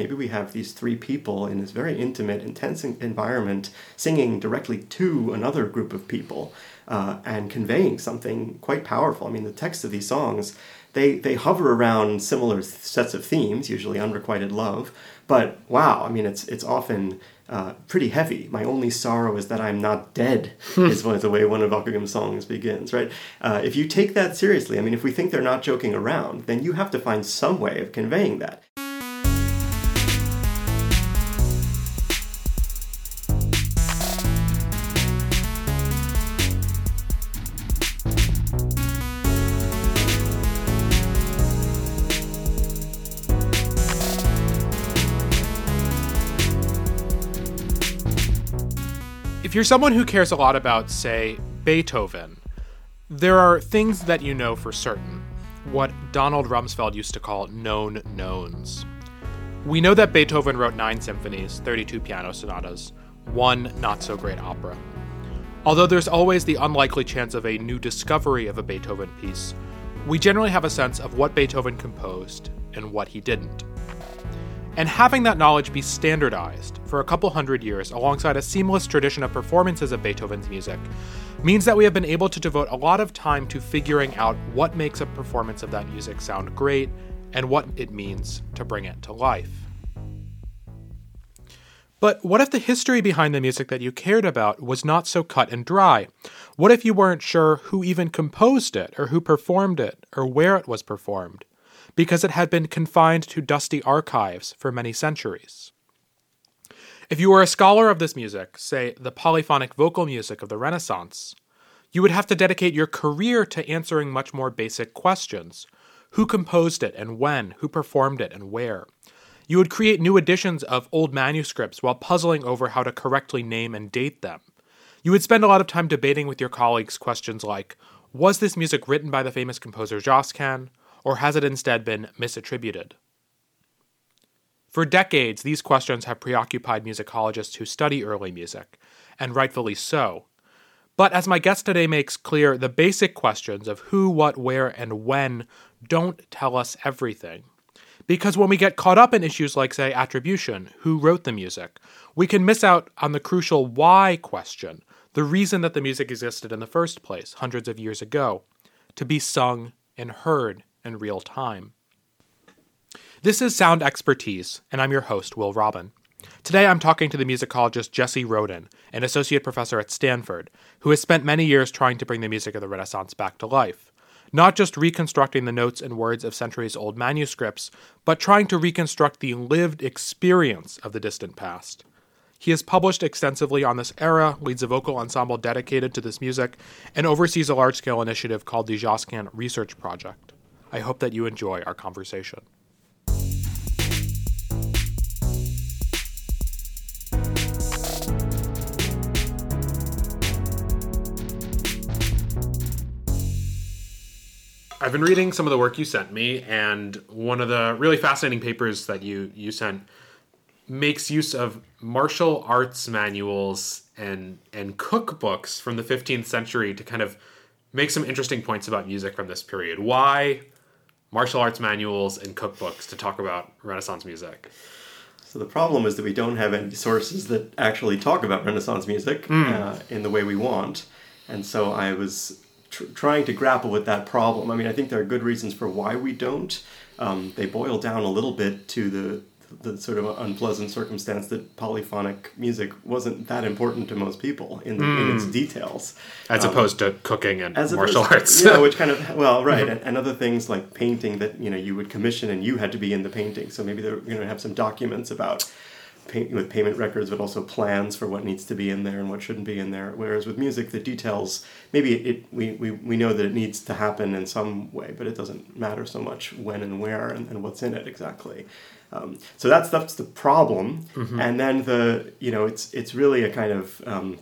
maybe we have these three people in this very intimate, intense environment singing directly to another group of people uh, and conveying something quite powerful. I mean, the text of these songs, they, they hover around similar sets of themes, usually unrequited love, but wow, I mean, it's, it's often uh, pretty heavy. My only sorrow is that I'm not dead, hmm. is one of the way one of Ockeghem's songs begins, right? Uh, if you take that seriously, I mean, if we think they're not joking around, then you have to find some way of conveying that. If you're someone who cares a lot about, say, Beethoven, there are things that you know for certain, what Donald Rumsfeld used to call known knowns. We know that Beethoven wrote nine symphonies, 32 piano sonatas, one not so great opera. Although there's always the unlikely chance of a new discovery of a Beethoven piece, we generally have a sense of what Beethoven composed and what he didn't. And having that knowledge be standardized for a couple hundred years alongside a seamless tradition of performances of Beethoven's music means that we have been able to devote a lot of time to figuring out what makes a performance of that music sound great and what it means to bring it to life. But what if the history behind the music that you cared about was not so cut and dry? What if you weren't sure who even composed it, or who performed it, or where it was performed? Because it had been confined to dusty archives for many centuries. If you were a scholar of this music, say the polyphonic vocal music of the Renaissance, you would have to dedicate your career to answering much more basic questions who composed it and when, who performed it and where. You would create new editions of old manuscripts while puzzling over how to correctly name and date them. You would spend a lot of time debating with your colleagues questions like Was this music written by the famous composer Josquin? Or has it instead been misattributed? For decades, these questions have preoccupied musicologists who study early music, and rightfully so. But as my guest today makes clear, the basic questions of who, what, where, and when don't tell us everything. Because when we get caught up in issues like, say, attribution, who wrote the music, we can miss out on the crucial why question, the reason that the music existed in the first place, hundreds of years ago, to be sung and heard in real time. This is Sound Expertise, and I'm your host, Will Robin. Today I'm talking to the musicologist Jesse Rodin, an associate professor at Stanford, who has spent many years trying to bring the music of the Renaissance back to life. Not just reconstructing the notes and words of centuries old manuscripts, but trying to reconstruct the lived experience of the distant past. He has published extensively on this era, leads a vocal ensemble dedicated to this music, and oversees a large scale initiative called the Josquin Research Project. I hope that you enjoy our conversation. I've been reading some of the work you sent me, and one of the really fascinating papers that you you sent makes use of martial arts manuals and and cookbooks from the 15th century to kind of make some interesting points about music from this period. Why martial arts manuals and cookbooks to talk about Renaissance music. So the problem is that we don't have any sources that actually talk about Renaissance music mm. uh, in the way we want, and so I was tr- trying to grapple with that problem. I mean, I think there are good reasons for why we don't. Um, they boil down a little bit to the the sort of unpleasant circumstance that polyphonic music wasn't that important to most people in, the, mm. in its hmm. details, as um, opposed to cooking and martial arts. yeah, which kind of well, right, and, and, other things like painting that you know you would commission and you had to be in the painting. So maybe they're going to have some documents about paint with payment records, but also plans for what needs to be in there and what shouldn't be in there. Whereas with music, the details maybe it we, we, we know that it needs to happen in some way, but it doesn't matter so much when and where and, and what's in it exactly. Um, so that's that's the problem, mm-hmm. and then the you know it's it's really a kind of um,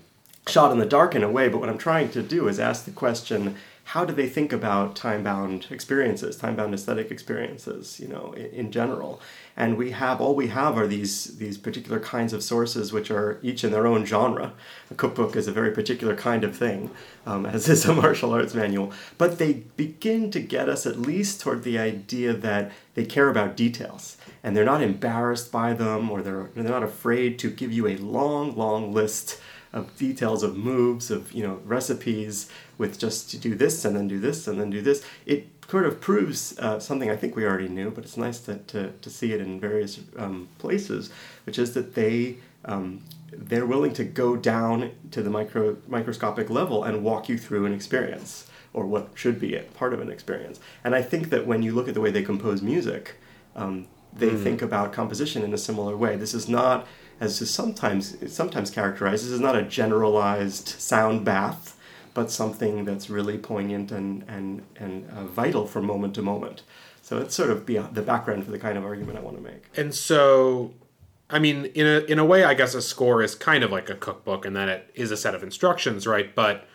shot in the dark in a way. But what I'm trying to do is ask the question: how do they think about time bound experiences, time bound aesthetic experiences, you know, in, in, general? And we have all we have are these these particular kinds of sources, which are each in their own genre. A cookbook is a very particular kind of thing, um, as is a martial arts manual. But they begin to get us at least toward the idea that they care about details and they're not embarrassed by them or they're, they're not afraid to give you a long, long list of details of moves, of you know recipes with just to do this and then do this and then do this. It sort of proves uh, something I think we already knew, but it's nice to, to, to see it in various um, places, which is that they um, they're willing to go down to the micro microscopic level and walk you through an experience or what should be a part of an experience. And I think that when you look at the way they compose music, um, they mm. think about composition in a similar way. This is not, as is sometimes sometimes characterized, this is not a generalized sound bath, but something that's really poignant and and and uh, vital from moment to moment. So it's sort of the background for the kind of argument I want to make. And so, I mean, in a in a way, I guess a score is kind of like a cookbook, in that it is a set of instructions, right? But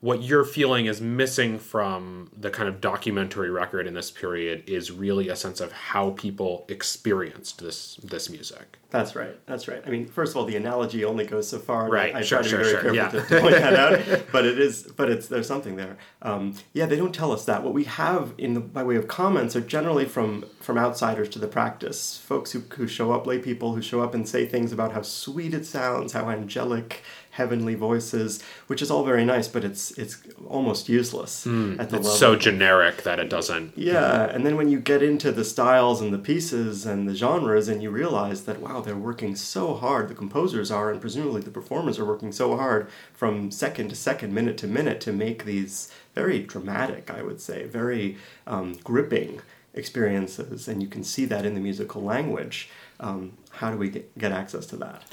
what you're feeling is missing from the kind of documentary record in this period is really a sense of how people experienced this this music. That's right. That's right. I mean, first of all, the analogy only goes so far. Right. I sure, try to sure, be very sure. careful Yeah. to, to point that out. but it is. But it's there's something there. Um, yeah, they don't tell us that. What we have in the, by way of comments are generally from from outsiders to the practice, folks who who show up, lay people who show up and say things about how sweet it sounds, how angelic heavenly voices, which is all very nice, but it's it's almost useless mm, at the it's level. so generic that it doesn't. Yeah, and then when you get into the styles and the pieces and the genres, and you realize that wow, they're working so hard. The composers are, and presumably the performers are working so hard from second to second, minute to minute, to make these very dramatic, I would say, very um, gripping experiences, and you can see that in the musical language. Um, how do we get, get access to that?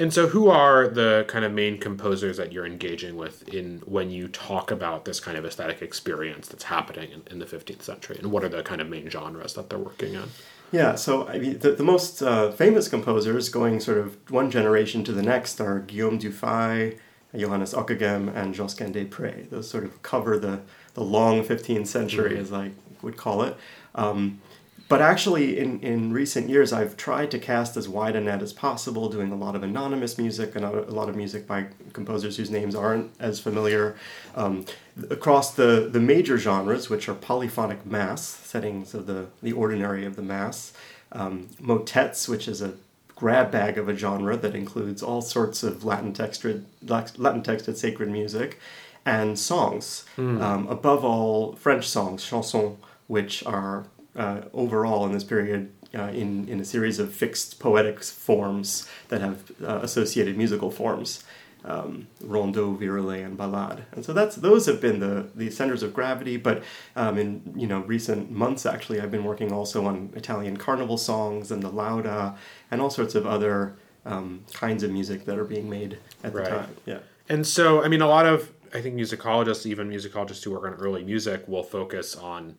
And so, who are the kind of main composers that you're engaging with in when you talk about this kind of aesthetic experience that's happening in, in the 15th century, and what are the kind of main genres that they're working on? Yeah, so I mean, the, the most uh, famous composers, going sort of one generation to the next, are Guillaume Dufay, Johannes Ockeghem, and Josquin des Prez. Those sort of cover the, the long 15th century, mm-hmm. as I would call it. Um, but actually, in, in recent years, I've tried to cast as wide a net as possible, doing a lot of anonymous music and a lot of music by composers whose names aren't as familiar. Um, across the, the major genres, which are polyphonic mass, settings of the, the ordinary of the mass, um, motets, which is a grab bag of a genre that includes all sorts of Latin texted, Latin texted sacred music, and songs. Mm. Um, above all, French songs, chansons, which are uh, overall in this period uh, in, in a series of fixed poetic forms that have uh, associated musical forms. Um, rondeau, virelai, and ballade, and so that's those have been the the centers of gravity. But um, in you know recent months, actually, I've been working also on Italian carnival songs and the lauda, and all sorts of other um, kinds of music that are being made at the time. Yeah, and so I mean, a lot of I think musicologists, even musicologists who work on early music, will focus on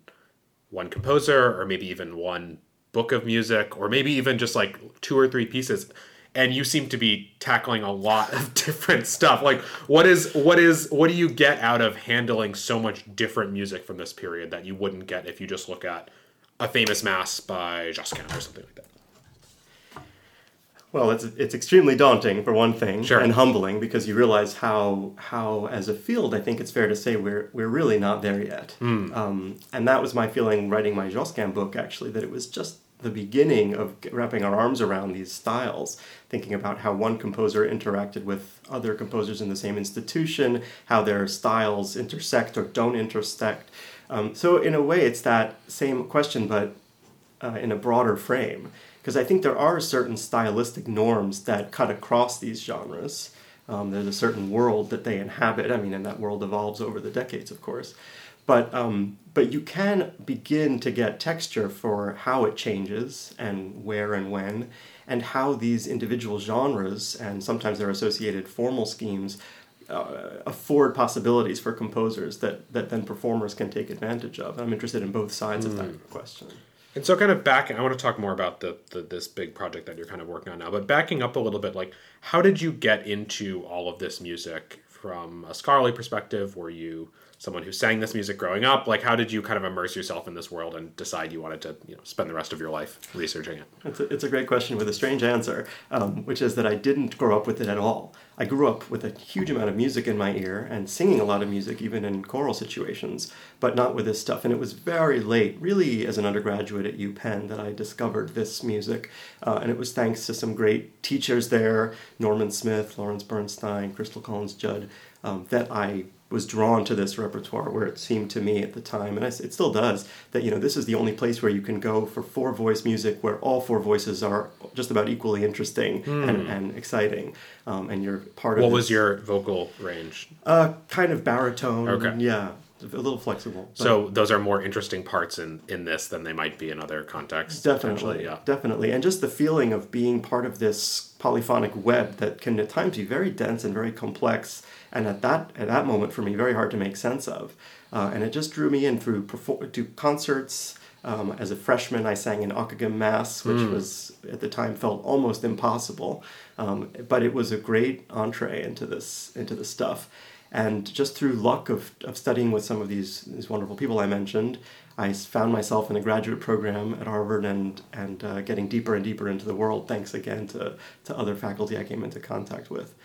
one composer or maybe even one book of music or maybe even just like two or three pieces and you seem to be tackling a lot of different stuff. Like what is what is what do you get out of handling so much different music from this period that you wouldn't get if you just look at a famous mass by Josquin or something like that well, it's it's extremely daunting for one thing, sure. and humbling because you realize how how as a field, I think it's fair to say we're we're really not there yet. Mm. Um, and that was my feeling writing my Josquin book actually that it was just the beginning of wrapping our arms around these styles, thinking about how one composer interacted with other composers in the same institution, how their styles intersect or don't intersect. Um, so in a way, it's that same question, but uh, in a broader frame because I think there are certain stylistic norms that cut across these genres. Um, there's a certain world that they inhabit. I mean, and that world evolves over the decades, of course. But um, but you can begin to get texture for how it changes and where and when, and how these individual genres and sometimes their associated formal schemes uh, afford possibilities for composers that, that then performers can take advantage of. I'm interested in both sides mm. of that hmm. question. And so, kind of back, I want to talk more about the, the this big project that you're kind of working on now. But backing up a little bit, like, how did you get into all of this music from a scholarly perspective? Were you someone who sang this music growing up? Like, how did you kind of immerse yourself in this world and decide you wanted to you know, spend the rest of your life researching it? It's a, it's a great question with a strange answer, um, which is that I didn't grow up with it at all. I grew up with a huge amount of music in my ear and singing a lot of music, even in choral situations, but not with this stuff. And it was very late, really, as an undergraduate at UPenn, that I discovered this music. Uh, and it was thanks to some great teachers there Norman Smith, Lawrence Bernstein, Cristle Collins Judd, um, that I was drawn to this repertoire where it seemed to me at the time and it still does that you know this is the only place where you can go for four voice music where all four voices are just about equally interesting mm. and, and, exciting um, and you're part of what was your vocal range uh, kind of baritone okay yeah a little flexible. So those are more interesting parts in in this than they might be in other contexts. Definitely, yeah, definitely, and just the feeling of being part of this polyphonic web that can at times be very dense and very complex, and at that at that moment for me very hard to make sense of, uh, and it just drew me in through perform- to concerts. Um, as a freshman, I sang in Ockeghem Mass, which mm. was at the time felt almost impossible, um, but it was a great entree into this into the stuff. And just through luck of, of studying with some of these, these wonderful people I mentioned, I found myself in a graduate program at Harvard and, and uh, getting deeper and deeper into the world, thanks again to, to other faculty I came into contact with.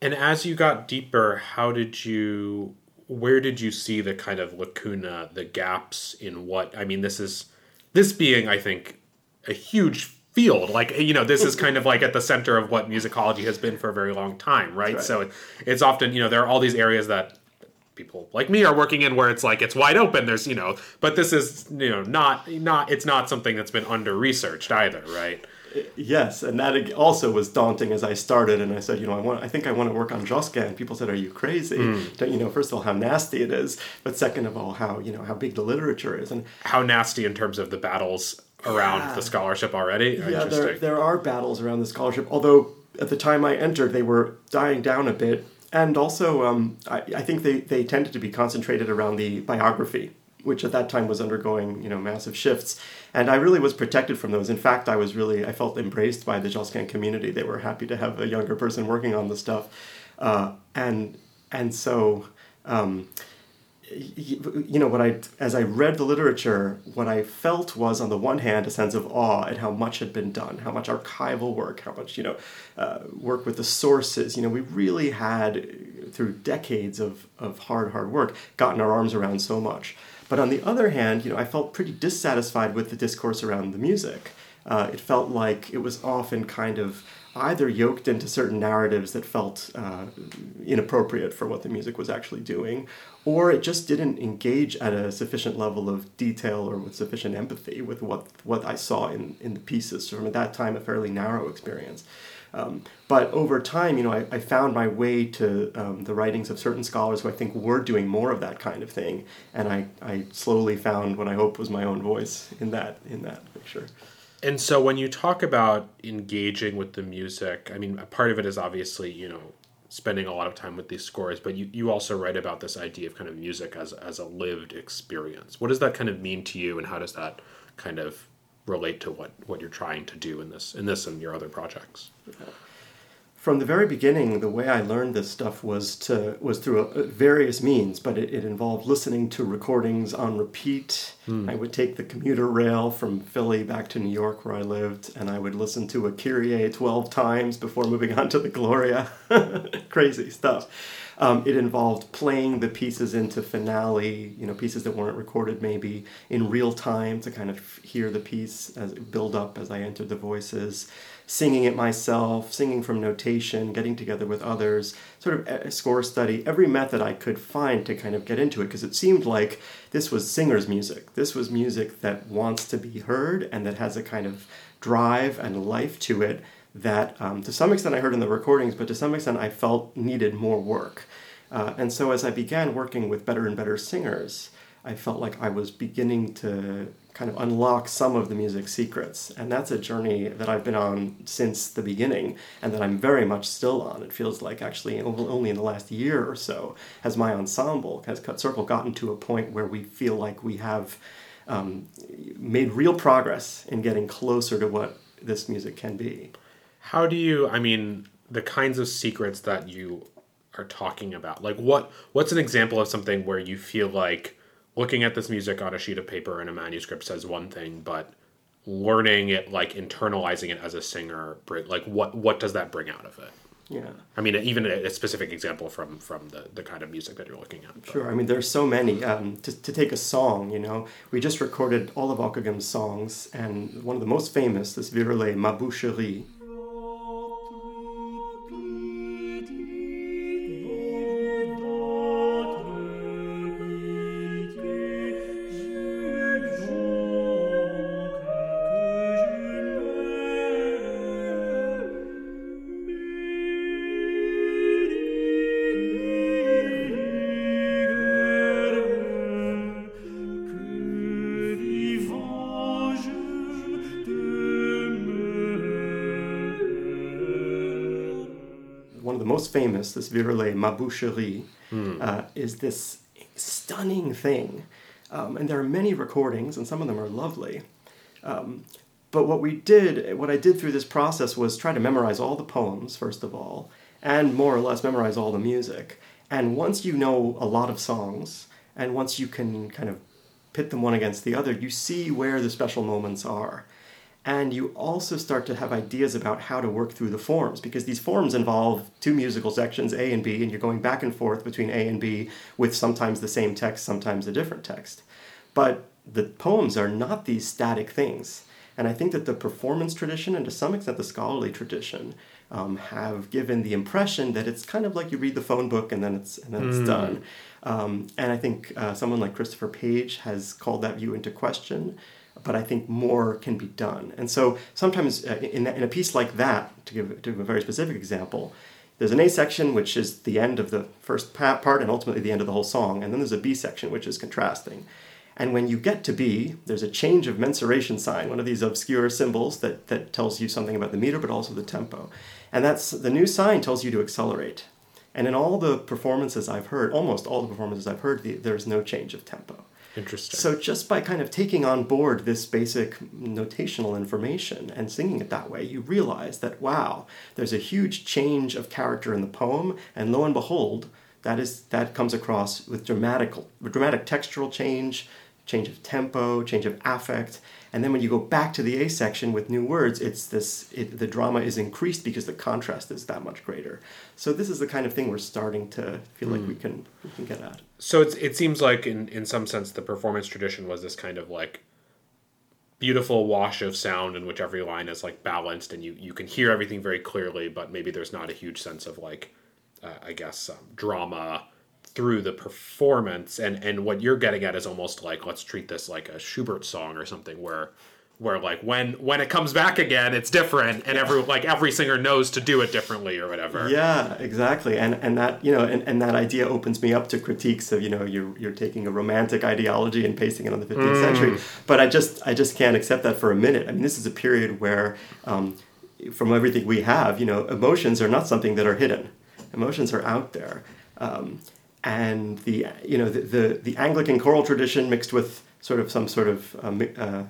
And as you got deeper, how did you, where did you see the kind of lacuna, the gaps in what, I mean, this is, this being, I think, a huge field. Like you know, this is kind of like at the center of what musicology has been for a very long time, right? right. So it, it's often you know there are all these areas that people like me are working in where it's like it's wide open there's you know but this is you know not not it's not something that's been under researched either right yes and that also was daunting as i started and i said you know i want i think i want to work on josquin and people said are you crazy mm. Don't, you know first of all how nasty it is but second of all how you know how big the literature is and how nasty in terms of the battles around yeah. the scholarship already. Yeah, there, there are battles around the scholarship, although at the time I entered, they were dying down a bit. And also, um, I, I think they, they tended to be concentrated around the biography, which at that time was undergoing you know massive shifts. And I really was protected from those. In fact, I was really I felt embraced by the Josquin community. They were happy to have a younger person working on the stuff, uh, and and so. Um, you know what i as i read the literature what i felt was on the one hand a sense of awe at how much had been done how much archival work how much you know uh, work with the sources you know we really had through decades of, of hard hard work gotten our arms around so much but on the other hand you know i felt pretty dissatisfied with the discourse around the music uh, it felt like it was often kind of either yoked into certain narratives that felt uh, inappropriate for what the music was actually doing, or it just didn't engage at a sufficient level of detail or with sufficient empathy with what, what I saw in, in the pieces. So from at that time, a fairly narrow experience. Um, but over time, you know, I, I found my way to um, the writings of certain scholars who I think were doing more of that kind of thing, and I, I slowly found what I hope was my own voice in that in that picture. And so when you talk about engaging with the music, I mean, part of it is obviously, you know, spending a lot of time with these scores, but you, you also write about this idea of kind of music as, as a lived experience. What does that kind of mean to you and how does that kind of relate to what, what you're trying to do in this in this and your other projects? from the very beginning, the way I learned this stuff was to was through a, various means, but it, it, involved listening to recordings on repeat. Mm. I would take the commuter rail from Philly back to New York, where I lived, and I would listen to a Kyrie twelve times before moving on to the Gloria. Crazy stuff. Um, it involved playing the pieces into finale, you know, pieces that weren't recorded maybe in real time to kind of hear the piece as it build up as I entered the voices singing it myself, singing from notation, getting together with others, sort of score study, every method I could find to kind of get into it because it seemed like this was singer's music. This was music that wants to be heard and that has a kind of drive and life to it that um, to some extent I heard in the recordings, but to some extent I felt needed more work. Uh, and so as I began working with better and better singers, I felt like I was beginning to kind of unlock some of the music secrets. And that's a journey that I've been on since the beginning and that I'm very much still on. It feels like actually only in the last year or so has my ensemble, has Cut Circle, gotten to a point where we feel like we have um, made real progress in getting closer to what this music can be. How do you, I mean, the kinds of secrets that you are talking about? Like what what's an example of something where you feel like looking at this music on a sheet of paper in a manuscript says one thing, but learning it like internalizing it as a singer like what what does that bring out of it? Yeah. I mean, even a, a, specific example from from the, the kind of music that you're looking at. But. Sure. I mean, there's so many. Um, to, to take a song, you know, we just recorded all of Ockeghem's songs, and one of the most famous, this Virelai Ma This Virelai Ma Bouche Rit, mm. uh, is this stunning thing. Um, and there are many recordings, and some of them are lovely. Um, but what we did, what I did through this process was try to memorize all the poems, first of all, and more or less memorize all the music. And once you know a lot of songs, and once you can kind of pit them one against the other, you see where the special moments are and you also start to have ideas about how to work through the forms because these forms involve two musical sections a and b and you're going back and forth between a and b with sometimes the same text sometimes a different text but the poems are not these static things and i think that the performance tradition and to some extent the scholarly tradition um, have given the impression that it's kind of like you read the phone book and then it's and then mm. it's hmm. done um, and i think uh, someone like christopher page has called that view into question but I think more can be done. And so sometimes uh, in, in a piece like that, to give, to give a very specific example, there's an A section, which is the end of the first part and ultimately the end of the whole song, and then there's a B section, which is contrasting. And when you get to B, there's a change of mensuration sign, one of these obscure symbols that, that tells you something about the meter, but also the tempo. And that's the new sign tells you to accelerate. And in all the performances I've heard, almost all the performances I've heard, the, there's no change of tempo. Interesting. So just by kind of taking on board this basic notational information and singing it that way, you realize that wow, there's a huge change of character in the poem, and lo and behold, that is that comes across with dramatic dramatic textural change, change of tempo, change of affect, and then when you go back to the A section with new words, it's this it, the drama is increased because the contrast is that much greater. So this is the kind of thing we're starting to feel mm. like we hmm. can we can get at. So it's, it seems like in in some sense the performance tradition was this kind of like beautiful wash of sound in which every line is like balanced and you you can hear everything very clearly, but maybe there's not a huge sense of like uh, I guess um, drama through the performance. And and what you're getting at is almost like let's treat this like a Schubert song or something where where like when when it comes back again it's different and every like every singer knows to do it differently or whatever. Yeah exactly and and that you know and, and that idea opens me up to critiques of you know you're you're taking a romantic ideology and pasting it on the 15th mm. century but i just i just can't accept that for a minute. I mean this is a period where um, from everything we have you know emotions are not something that are hidden. Emotions are out there. Um, and the you know the, the, the Anglican choral tradition mixed with sort of some sort of uh, uh,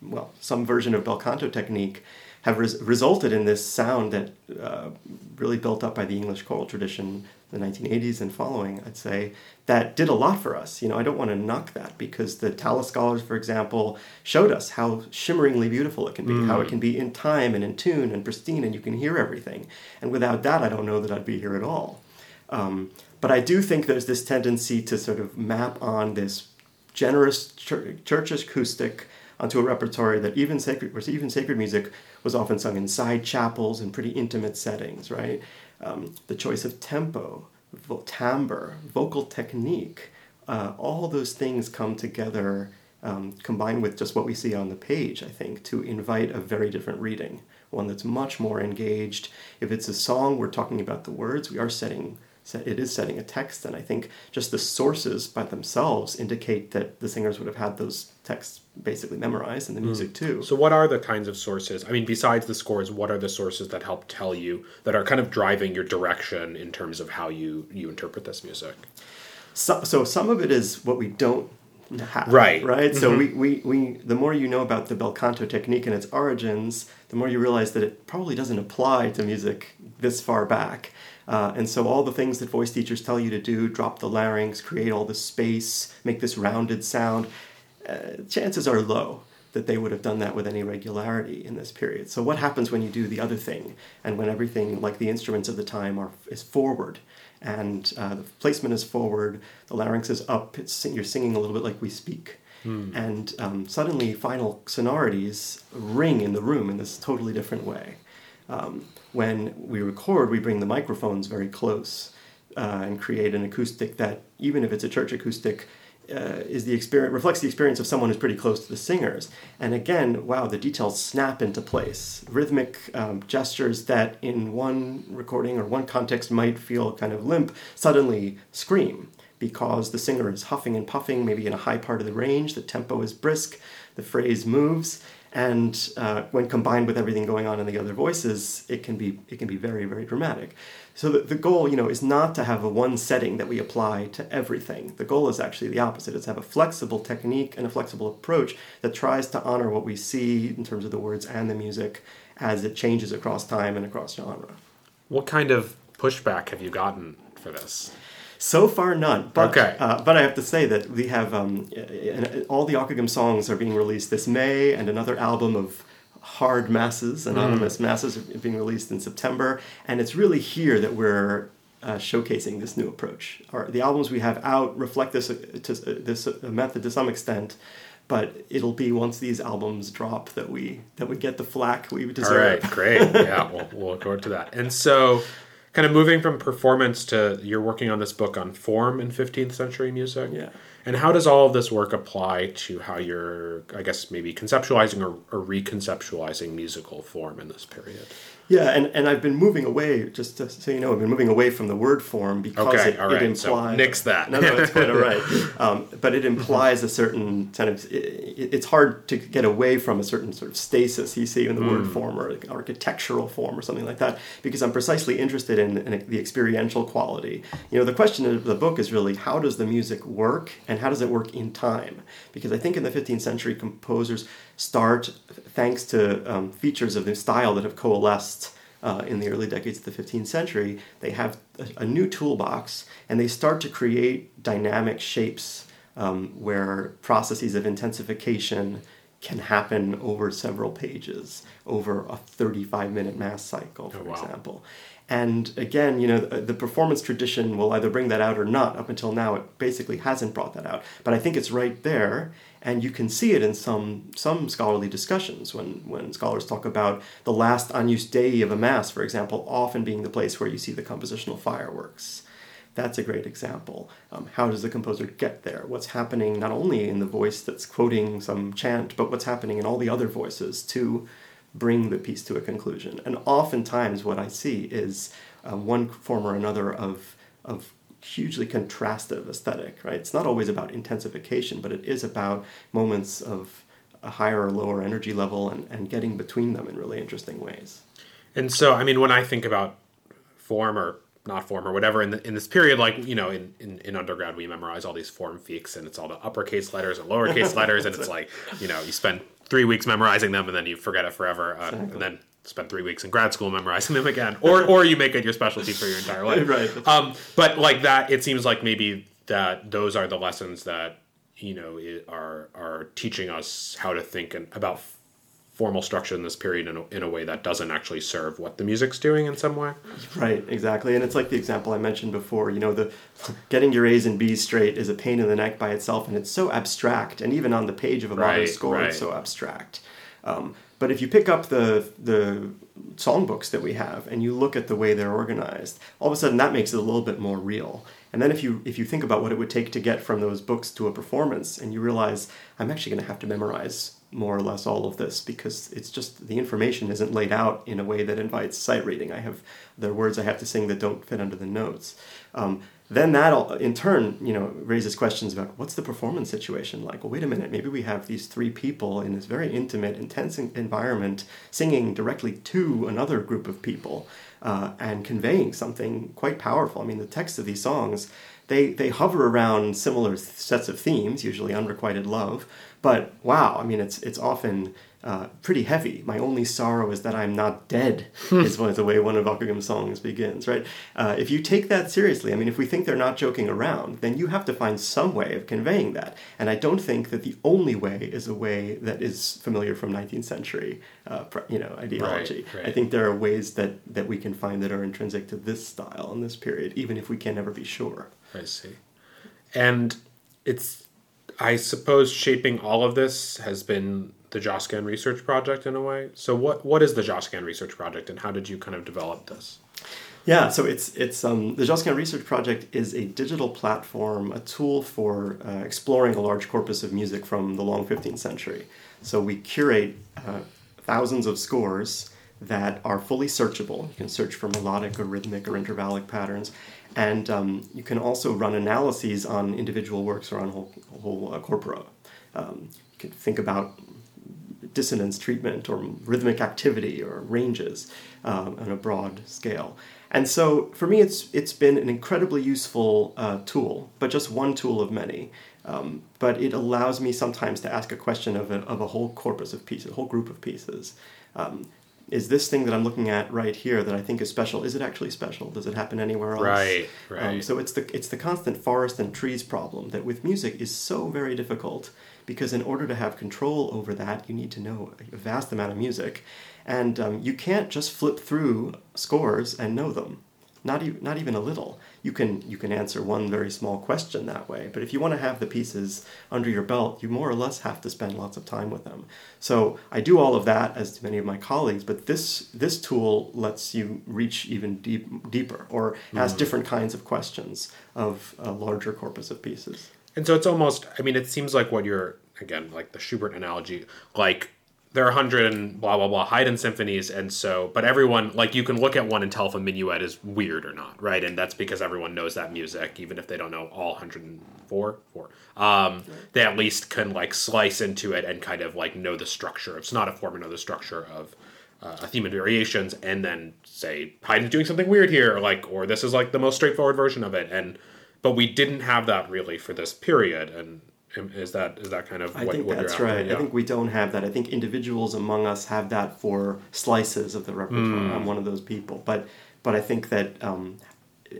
well some version of bel canto technique have res- resulted in this sound that uh, really built up by the English choral tradition the 1980s and following I'd say that did a lot for us you know I don't want to knock that because the Tallis scholars for example showed us how shimmeringly beautiful it can be mm. how it mm. can be in time and in tune and pristine and you can hear everything and without that I don't know that I'd be here at all um, but I do think there's this tendency to sort of map on this generous church, church acoustic onto a repertoire that even sacred, even sacred music was often sung in side chapels in pretty intimate settings, right? Um, the choice of tempo, vo- timbre, vocal technique, uh, all those things come together, um, combined with just what we see on the page, I think, to invite a very different reading, one that's much more engaged. If it's a song, we're talking about the words, we are setting it is setting a text, and I think just the sources by themselves indicate that the singers would have had those texts basically memorized and the music mm. too. So, what are the kinds of sources? I mean, besides the scores, what are the sources that help tell you that are kind of driving your direction in terms of how you you interpret this music? So, so some of it is what we don't have, right right mm-hmm. so we, we, we the more you know about the bel canto technique and its origins the more you realize that it probably doesn't apply to music this far back. Uh, and so all the things that voice teachers tell you to do, drop the larynx, create all this space, make this rounded sound, uh, chances are low that they would have done that with any regularity in this period. So what happens when you do the other thing and when everything, like the instruments of the time, are is forward and uh, the placement is forward, the larynx is up, it's, you're singing a little bit like we speak. Hmm. And um, suddenly, final sonorities ring in the room in this totally different way. Um, when we record, we bring the microphones very close uh, and create an acoustic that, even if it's a church acoustic, uh, is the experience reflects the experience of someone who's pretty close to the singers. And again, wow, the details snap into place. Rhythmic um, gestures that in one recording or one context might feel kind of limp suddenly scream because the singer is huffing and puffing, maybe in a high part of the range. The tempo is brisk, the phrase moves, and uh, when combined with everything going on in the other voices, it can be it can be very very dramatic. So the, the goal, you know, is not to have a one setting that we apply to everything. The goal is actually the opposite. It's to have a flexible technique and a flexible approach that tries to honor what we see in terms of the words and the music as it changes across time and across genre. What kind of pushback have you gotten for this? So far, none. But, okay. Uh, but I have to say that we have um, all the Ockeghem songs are being released this May, and another album of hard masses, anonymous mm. masses, are being released in September. And it's really here that we're uh, showcasing this new approach. Our, the albums we have out reflect this uh, to, uh, this uh, method to some extent, but it'll be once these albums drop that we that we get the flack we deserve. All right, great. yeah, we'll, we'll look forward to that. And so kind of moving from performance to you're working on this book on form in 15th century music. Yeah. And how does all of this work apply to how you're, I guess, maybe conceptualizing or, or reconceptualizing musical form in this period? Yeah, and, and I've been moving away, just to, so you know, I've been moving away from the word form because okay, it, right. it implies. So nix that. no, no, it's good, all right. Um, but it implies a certain kind of. It, it's hard to get away from a certain sort of stasis you see in the mm. word form or like architectural form or something like that because I'm precisely interested in, in the experiential quality. You know, the question of the book is really how does the music work and how does it work in time? Because I think in the 15th century, composers start, thanks to um, features of the style that have coalesced uh, in the early decades of the 15th century, they have a, a new toolbox and they start to create dynamic shapes um, where processes of intensification can happen over several pages, over a 35 minute mass cycle, for oh, wow. example. And again, you know, the performance tradition will either bring that out or not. Up until now, it basically hasn't brought that out. But I think it's right there, and you can see it in some some scholarly discussions when when scholars talk about the last Agnus Dei of a mass, for example, often being the place where you see the compositional fireworks. That's a great example. Um, how does the composer get there? What's happening not only in the voice that's quoting some chant, but what's happening in all the other voices to bring the piece to a conclusion. And oftentimes, what I see is um, one form or another of of hugely contrastive aesthetic. Right? It's not always about intensification, but it is about moments of a higher or lower energy level and, and getting between them in really interesting ways. And so, I mean, when I think about form or not form or whatever in the, in this period like you know in, in, in undergrad we memorize all these form fiques and it's all the uppercase letters and lowercase letters and it's like you know you spend three weeks memorizing them and then you forget it forever uh, exactly. and then spend three weeks in grad school memorizing them again or or you make it your specialty for your entire life right um, but like that it seems like maybe that those are the lessons that you know are are teaching us how to think and about formal structure in this period in a, in a way that doesn't actually serve what the music's doing in some way. Right, exactly. And it's like the example I mentioned before, you know, the getting your A's and B's straight is a pain in the neck by itself and it's so abstract and even on the page of a modern right, score right. it's so abstract. Um, but if you pick up the the songbooks that we have and you look at the way they're organized, all of a sudden that makes it a little bit more real. And then if you if you think about what it would take to get from those books to a performance and you realize I'm actually going to have to memorize more or less all of this because it's just the information isn't laid out in a way that invites sight reading. I have there are words I have to sing that don't fit under the notes. Um, then that in turn, you know, raises questions about what's the performance situation like. Well, wait a minute, maybe we have these three people in this very intimate, intense environment singing directly to another group of people uh, and conveying something quite powerful. I mean, the text of these songs they they hover around similar sets of themes, usually unrequited love, but wow, I mean, it's it's often uh, pretty heavy. My only sorrow is that I'm not dead, is one of the way one of Ockeghem's songs begins, right? Uh, if you take that seriously, I mean, if we think they're not joking around, then you have to find some way of conveying that. And I don't think that the only way is a way that is familiar from 19th century, uh, you know, ideology. Right, right. I think there are ways that, that we can find that are intrinsic to this style and this period, even if we can never be sure. I see. And it's, I suppose, shaping all of this has been the Josquin Research Project in a way. So, what what is the Josquin Research Project, and how did you kind of develop this? Yeah, so it's it's um, the Josquin Research Project is a digital platform, a tool for uh, exploring a large corpus of music from the long 15th century. So we curate uh, thousands of scores that are fully searchable. You can search for melodic or rhythmic or intervallic patterns, and um, you can also run analyses on individual works or on whole, whole uh, corpora. Um, you can think about dissonance treatment or rhythmic activity or ranges um, on a broad scale. And so for me, it's, it's been an incredibly useful uh, tool, but just one tool of many. Um, but it allows me sometimes to ask a question of a, of a whole corpus of pieces, a whole group of pieces. Um, is this thing that I'm looking at right here that I think is special? Is it actually special? Does it happen anywhere else? Right, um, right. Um, so it's the it's the constant forest and trees problem that with music is so very difficult because in order to have control over that, you need to know a vast amount of music, and um, you can't just flip through scores and know them. Not, e- not even a little. You can you can answer one very small question that way, but if you want to have the pieces under your belt, you more or less have to spend lots of time with them. So I do all of that, as do many of my colleagues. But this this tool lets you reach even deep, deeper, or ask mm. different kinds of questions of a larger corpus of pieces. And so it's almost, I mean, it seems like what you're, again, like the Schubert analogy, like there are a hundred and blah, blah, blah Haydn symphonies. And so, but everyone, like you can look at one and tell if a minuet is weird or not, right? And that's because everyone knows that music, even if they don't know all 104, four. Um, they at least can like slice into it and kind of like know the structure of sonata form and know the structure of uh, a theme and variations and then say Haydn's doing something weird here, or like, or this is like the most straightforward version of it. And, but we didn't have that really for this period and is that is that kind of I think that's right. Yeah. I think we don't have that. I think individuals among us have that for slices of the repertoire. Mm. I'm one of those people, but but I think that um,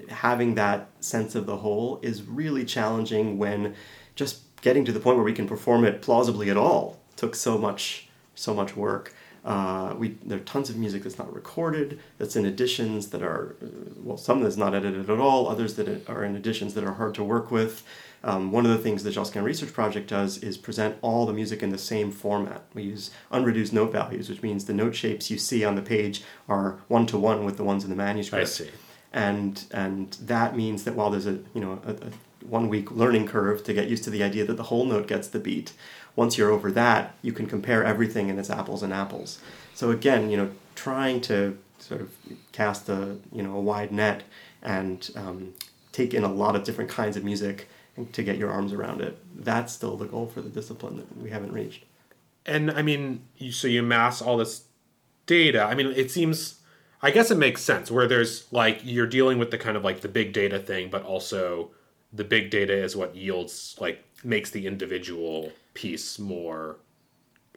having that sense of the whole is really challenging when just getting to the point where we can perform it plausibly at all took so much so much work. Uh, we there are tons of music that's not recorded, that's in editions that are uh, well, some that's not edited at all, others that are in editions that are hard to work with. Um, one of the things the Josquin Research Project does is present all the music in the same format. We use unreduced note values, which means the note shapes you see on the page are one to one with the ones in the manuscript. I see. And and that means that while there's a you know a, a one week learning curve to get used to the idea that the whole note gets the beat, once you're over that, you can compare everything and it's apples and apples. So again, you know, trying to sort of cast a you know a wide net and um, take in a lot of different kinds of music to get your arms around it. That's still the goal for the discipline that we haven't reached. And I mean, you, so you mass all this data. I mean, it seems, I guess it makes sense where there's like you're dealing with the kind of like the big data thing, but also the big data is what yields like makes the individual piece more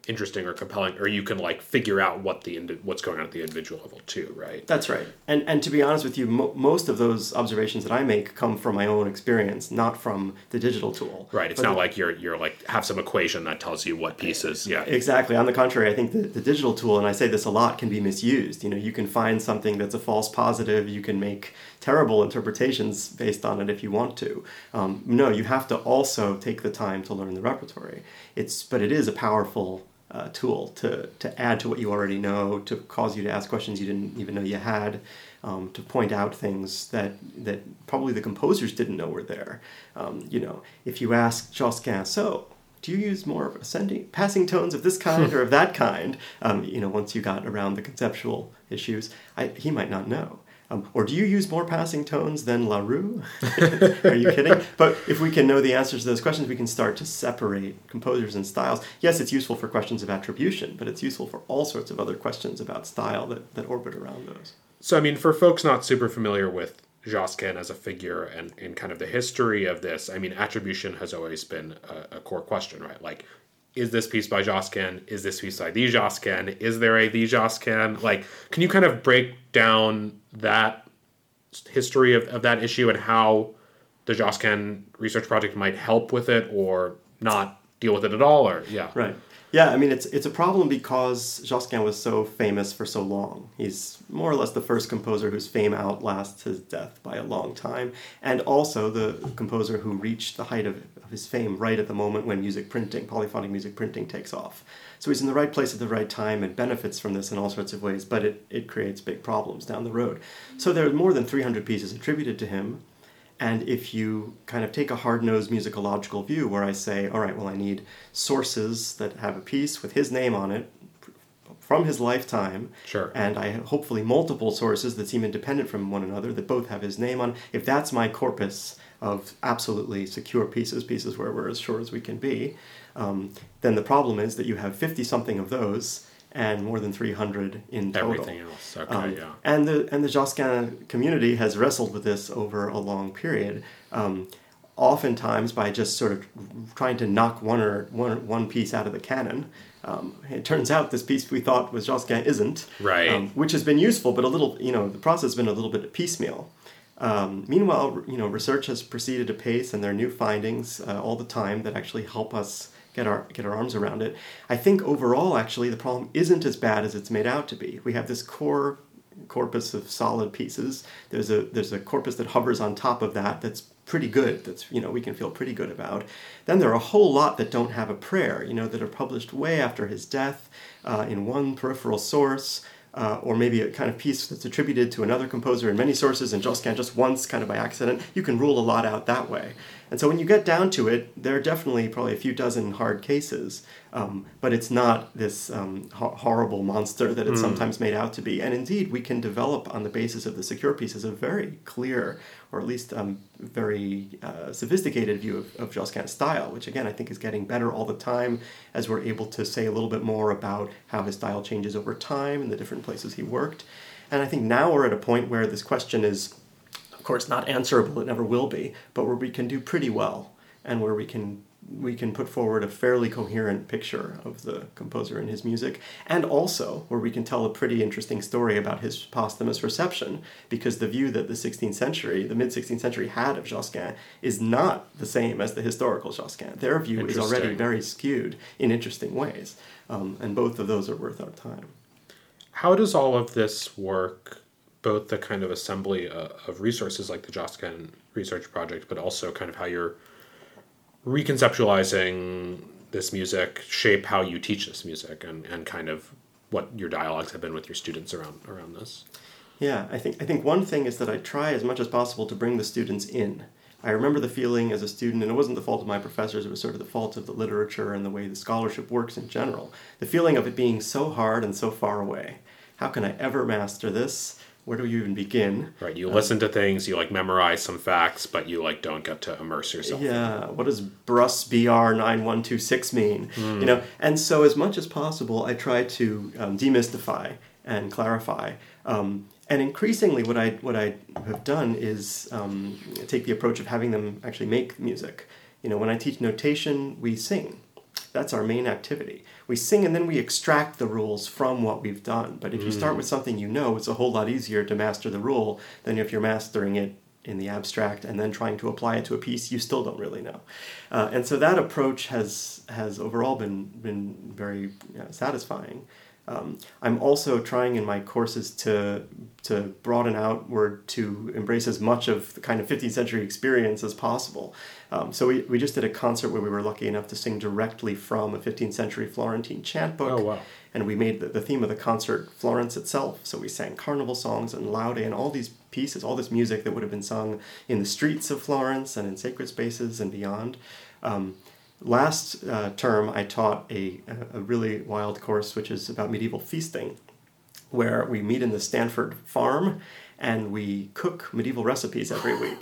interesting or compelling or you can like figure out what the indi- what's going on at the individual level too right? That's right. And and to be honest with you mo- most of those observations that i make come from my own experience not from the digital tool. Right. It's but not the, like you're you're like have some equation that tells you what pieces yeah. Exactly. On the contrary i think the, the digital tool and i say this a lot can be misused. You know you can find something that's a false positive you can make terrible interpretations based on it if you want to um, no you have to also take the time to learn the repertory it's but it is a powerful uh, tool to, to add to what you already know, to cause you to ask questions you didn't even know you had, um, to point out things that, that probably the composers didn't know were there. Um, you know, if you ask Josquin, so do you use more of ascending, passing tones of this kind or of that kind? Um, you know, once you got around the conceptual issues, I, he might not know. Um, or do you use more passing tones than La Rue? Are you kidding? But if we can know the answers to those questions, we can start to separate composers and styles. Yes, it's useful for questions of attribution, but it's useful for all sorts of other questions about style that, that orbit around those. So, I mean, for folks not super familiar with Josquin as a figure and in kind of the history of this, I mean, attribution has always been a, a core question, right? Like, is this piece by Josquin? Is this piece by the Josquin? Is there a the Josquin? Like, can you kind of break down that history of, of that issue and how the Josquin research project might help with it or not deal with it at all? Or yeah, Right. Yeah, I mean it's it's a problem because Josquin was so famous for so long. He's more or less the first composer whose fame outlasts his death by a long time, and also the composer who reached the height of, of his fame right at the moment when music printing, polyphonic music printing, takes off. So he's in the right place at the right time and benefits from this in all sorts of ways, but it, it creates big problems down the road. So there are more than 300 pieces attributed to him, and if you kind of take a hard nosed musicological view where I say, all right, well, I need sources that have a piece with his name on it from his lifetime, Sure. and I have hopefully multiple sources that seem independent from one another that both have his name on. If that's my corpus of absolutely secure pieces, pieces where we're as sure as we can be, um, then the problem is that you have 50 something of those and more than 300 in total. everything else. Okay, Um, yeah. And the and the Josquin community has wrestled with this over a long period. Um, oftentimes by just sort of trying to knock one or one one piece out of the canon. Um, it turns out this piece we thought was Josquin isn't, Right. Um, which has been useful, but a little you know the process has been a little bit piecemeal. Um, meanwhile, you know, research has proceeded apace, and there are new findings uh, all the time that actually help us get our get our arms around it. I think overall, actually, the problem isn't as bad as it's made out to be. We have this core corpus of solid pieces. There's a there's a corpus that hovers on top of that that's pretty good. That's you know we can feel pretty good about. Then there are a whole lot that don't have a prayer. You know that are published way after his death uh, in one peripheral source uh, or maybe a kind of piece that's attributed to another composer in many sources and Josquin just once, kind of by accident, you can rule a lot out that way. And so when you get down to it, there are definitely probably a few dozen hard cases, um, but it's not this um, ho- horrible monster that it's sometimes made out to be. And indeed, we can develop on the basis of the secure pieces a very clear, or at least um, very uh, sophisticated view of, of Josquin's style, which again I think is getting better all the time as we're able to say a little bit more about how his style changes over time and the different places he worked. And I think now we're at a point where this question is, course, not answerable, it never will be, but where we can do pretty well and where we can we can put forward a fairly coherent picture of the composer and his music, and also where we can tell a pretty interesting story about his posthumous reception, because the view that the 16th century, the mid 16th century had of Josquin is not the same as the historical Josquin. Their view is already very skewed in interesting ways, um, and both of those are worth our time. How does all of this work, both the kind of assembly uh, of resources like the Josquin Research Project, but also kind of how you're reconceptualizing this music, shape how you teach this music, and, and kind of what your dialogues have been with your students around around this? Yeah, I think I think one thing is that I try as much as possible to bring the students in. I remember the feeling as a student, and it wasn't the fault of my professors, it was sort of the fault of the literature and the way the scholarship works in general. The feeling of it being so hard and so far away. How can I ever master this? Where do you even begin? Right, you listen to things, you like memorize some facts, but you like don't get to immerse yourself. Yeah, what does Brus BR nine one two six mean? You know, and so as much as possible, I try to um, demystify and clarify. Um, and increasingly, what I what I have done is um, take the approach of having them actually make music. You know, when I teach notation, we sing. That's our main activity. We sing and then we extract the rules from what we've done. But if you start with something you know, it's a whole lot easier to master the rule than if you're mastering it in the abstract and then trying to apply it to a piece you still don't really know. Uh, and so that approach has has overall been been very uh, satisfying. Um, I'm also trying in my courses to to broaden outward to embrace as much of the kind of 15th century experience as possible. Um, so we, we just did a concert where we were lucky enough to sing directly from a 15th century Florentine chant book Oh, wow. and we made the, the theme of the concert Florence itself. So we sang carnival songs and laude and all these pieces, all this music that would have been sung in the streets of Florence and in sacred spaces and beyond. Um, last uh, term, I taught a, a really wild course which is about medieval feasting, where we meet in the Stanford farm and we cook medieval recipes every week.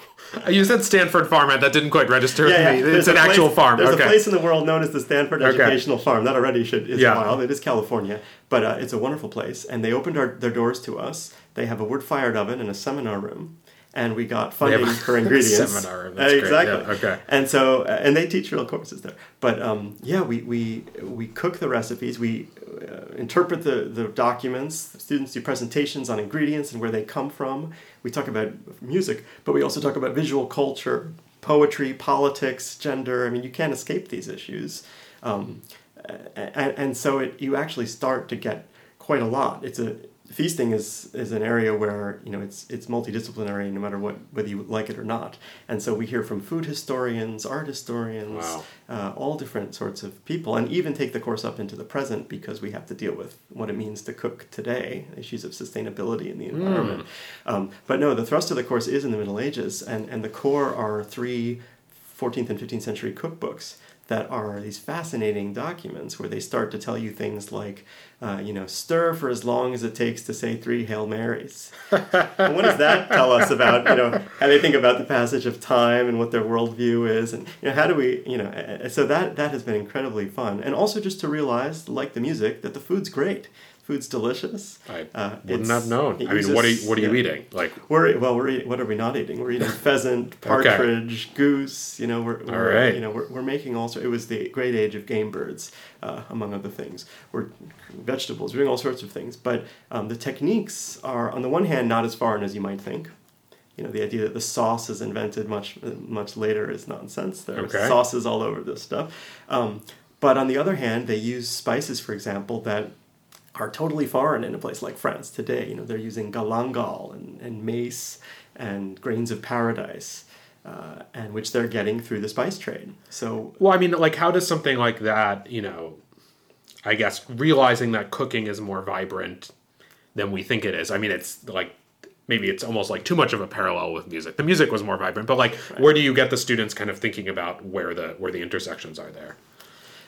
You said Stanford Farm, and that didn't quite register with me. There's It's an place- actual farm. There's okay. a place in the world known as the Stanford Okay. Educational Farm. That already should is Yeah. wild. It is California, but uh, it's a wonderful place. And they opened our, their doors to us. They have a wood-fired oven and a seminar room, and we got funding for ingredients. seminar, that's great, exactly. yeah, okay. And so, uh, and they teach real courses there. But um, yeah, we, we we cook the recipes. We uh, interpret the the documents. The students do presentations on ingredients and where they come from. We talk about music, but we also talk about visual culture, poetry, politics, gender. I mean, you can't escape these issues. Um, and, and so it you actually start to get quite a lot. It's a feasting is is an area where you know it's it's multidisciplinary no matter what whether you like it or not. And so we hear from food historians, art historians, Wow. uh, all different sorts of people, and even take the course up into the present because we have to deal with what it means to cook today, issues of sustainability in the environment. Um, but no, the thrust of the course is in the Middle Ages, and and the core are three 14th and 15th century cookbooks that are these fascinating documents where they start to tell you things like, uh, you know, stir for as long as it takes to say three Hail Marys. and what does that tell us about, you know, how they think about the passage of time and what their worldview is? And, you know, how do we, you know, so that, that has been incredibly fun. And also just to realize, like the music, that the food's great. Food's delicious. I Uh, wouldn't have known. I mean, what are you, what are you eating? Like, We're well. We're eating, what are we not eating? We're eating pheasant, partridge, goose. You know, we're, we're right. you know we're, we're making also. It was the great age of game birds, uh, among other things. We're vegetables. We're doing all sorts of things. But um, the techniques are, on the one hand, not as foreign as you might think. You know, the idea that the sauce is invented much much later is nonsense. There are Okay. sauces all over this stuff. Um, but on the other hand, they use spices, for example, that are totally foreign in a place like France today. You know, they're using galangal and, and mace and grains of paradise, uh, and which they're getting through the spice trade. So well, I mean, like, how does something like that, you know, I guess realizing that cooking is more vibrant than we think it is. I mean, it's like maybe it's almost like too much of a parallel with music. The music was more vibrant, but like, where do you get the students kind of thinking about where the where the intersections are there?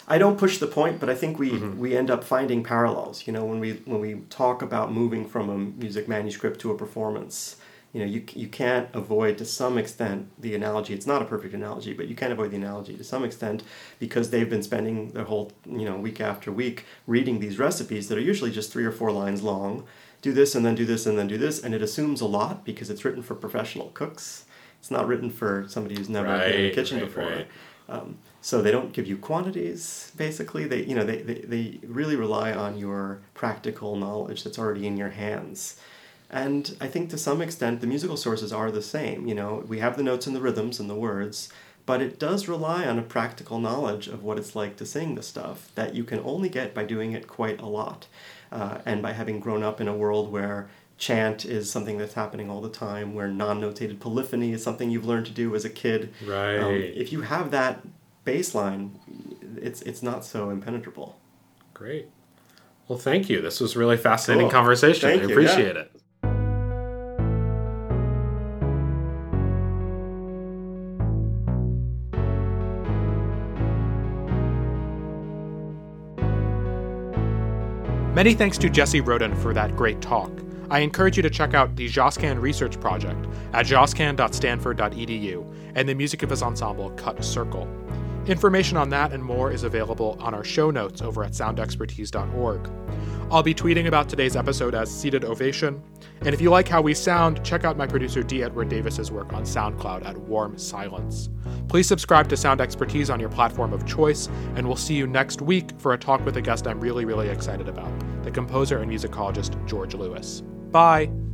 I don't push the point, but I think we, we end up finding parallels. You know, when we when we talk about moving from a music manuscript to a performance, you know, you you can't avoid to some extent the analogy. It's not a perfect analogy, but you can't avoid the analogy to some extent because they've been spending their whole you know week after week reading these recipes that are usually just three or four lines long. Do this and then do this and then do this, and it assumes a lot because it's written for professional cooks. It's not written for somebody who's never been in the kitchen right, before. right. Um, so they don't give you quantities. Basically, they you know they, they, they really rely on your practical knowledge that's already in your hands. And I think to some extent the musical sources are the same. You know, we have the notes and the rhythms and the words, but it does rely on a practical knowledge of what it's like to sing the stuff that you can only get by doing it quite a lot, uh, and by having grown up in a world where chant is something that's happening all the time, where non-notated polyphony is something you've learned to do as a kid. Right. Um, if you have that baseline, it's it's not so impenetrable. Great. Well, thank you. This was really fascinating Cool. conversation. Thank I you, appreciate yeah. it. Many thanks to Jesse Rodin for that great talk. I encourage you to check out the Josquin Research Project at josquin.stanford.edu and the music of his ensemble Cut Circle. Information on that and more is available on our show notes over at soundexpertise.org. I'll be tweeting about today's episode as Seated Ovation, and if you like how we sound, check out my producer D. Edward Davis's work on SoundCloud at Warm Silence. Please subscribe to Sound Expertise on your platform of choice, and we'll see you next week for a talk with a guest I'm really, really excited about the composer and musicologist George Lewis. Bye!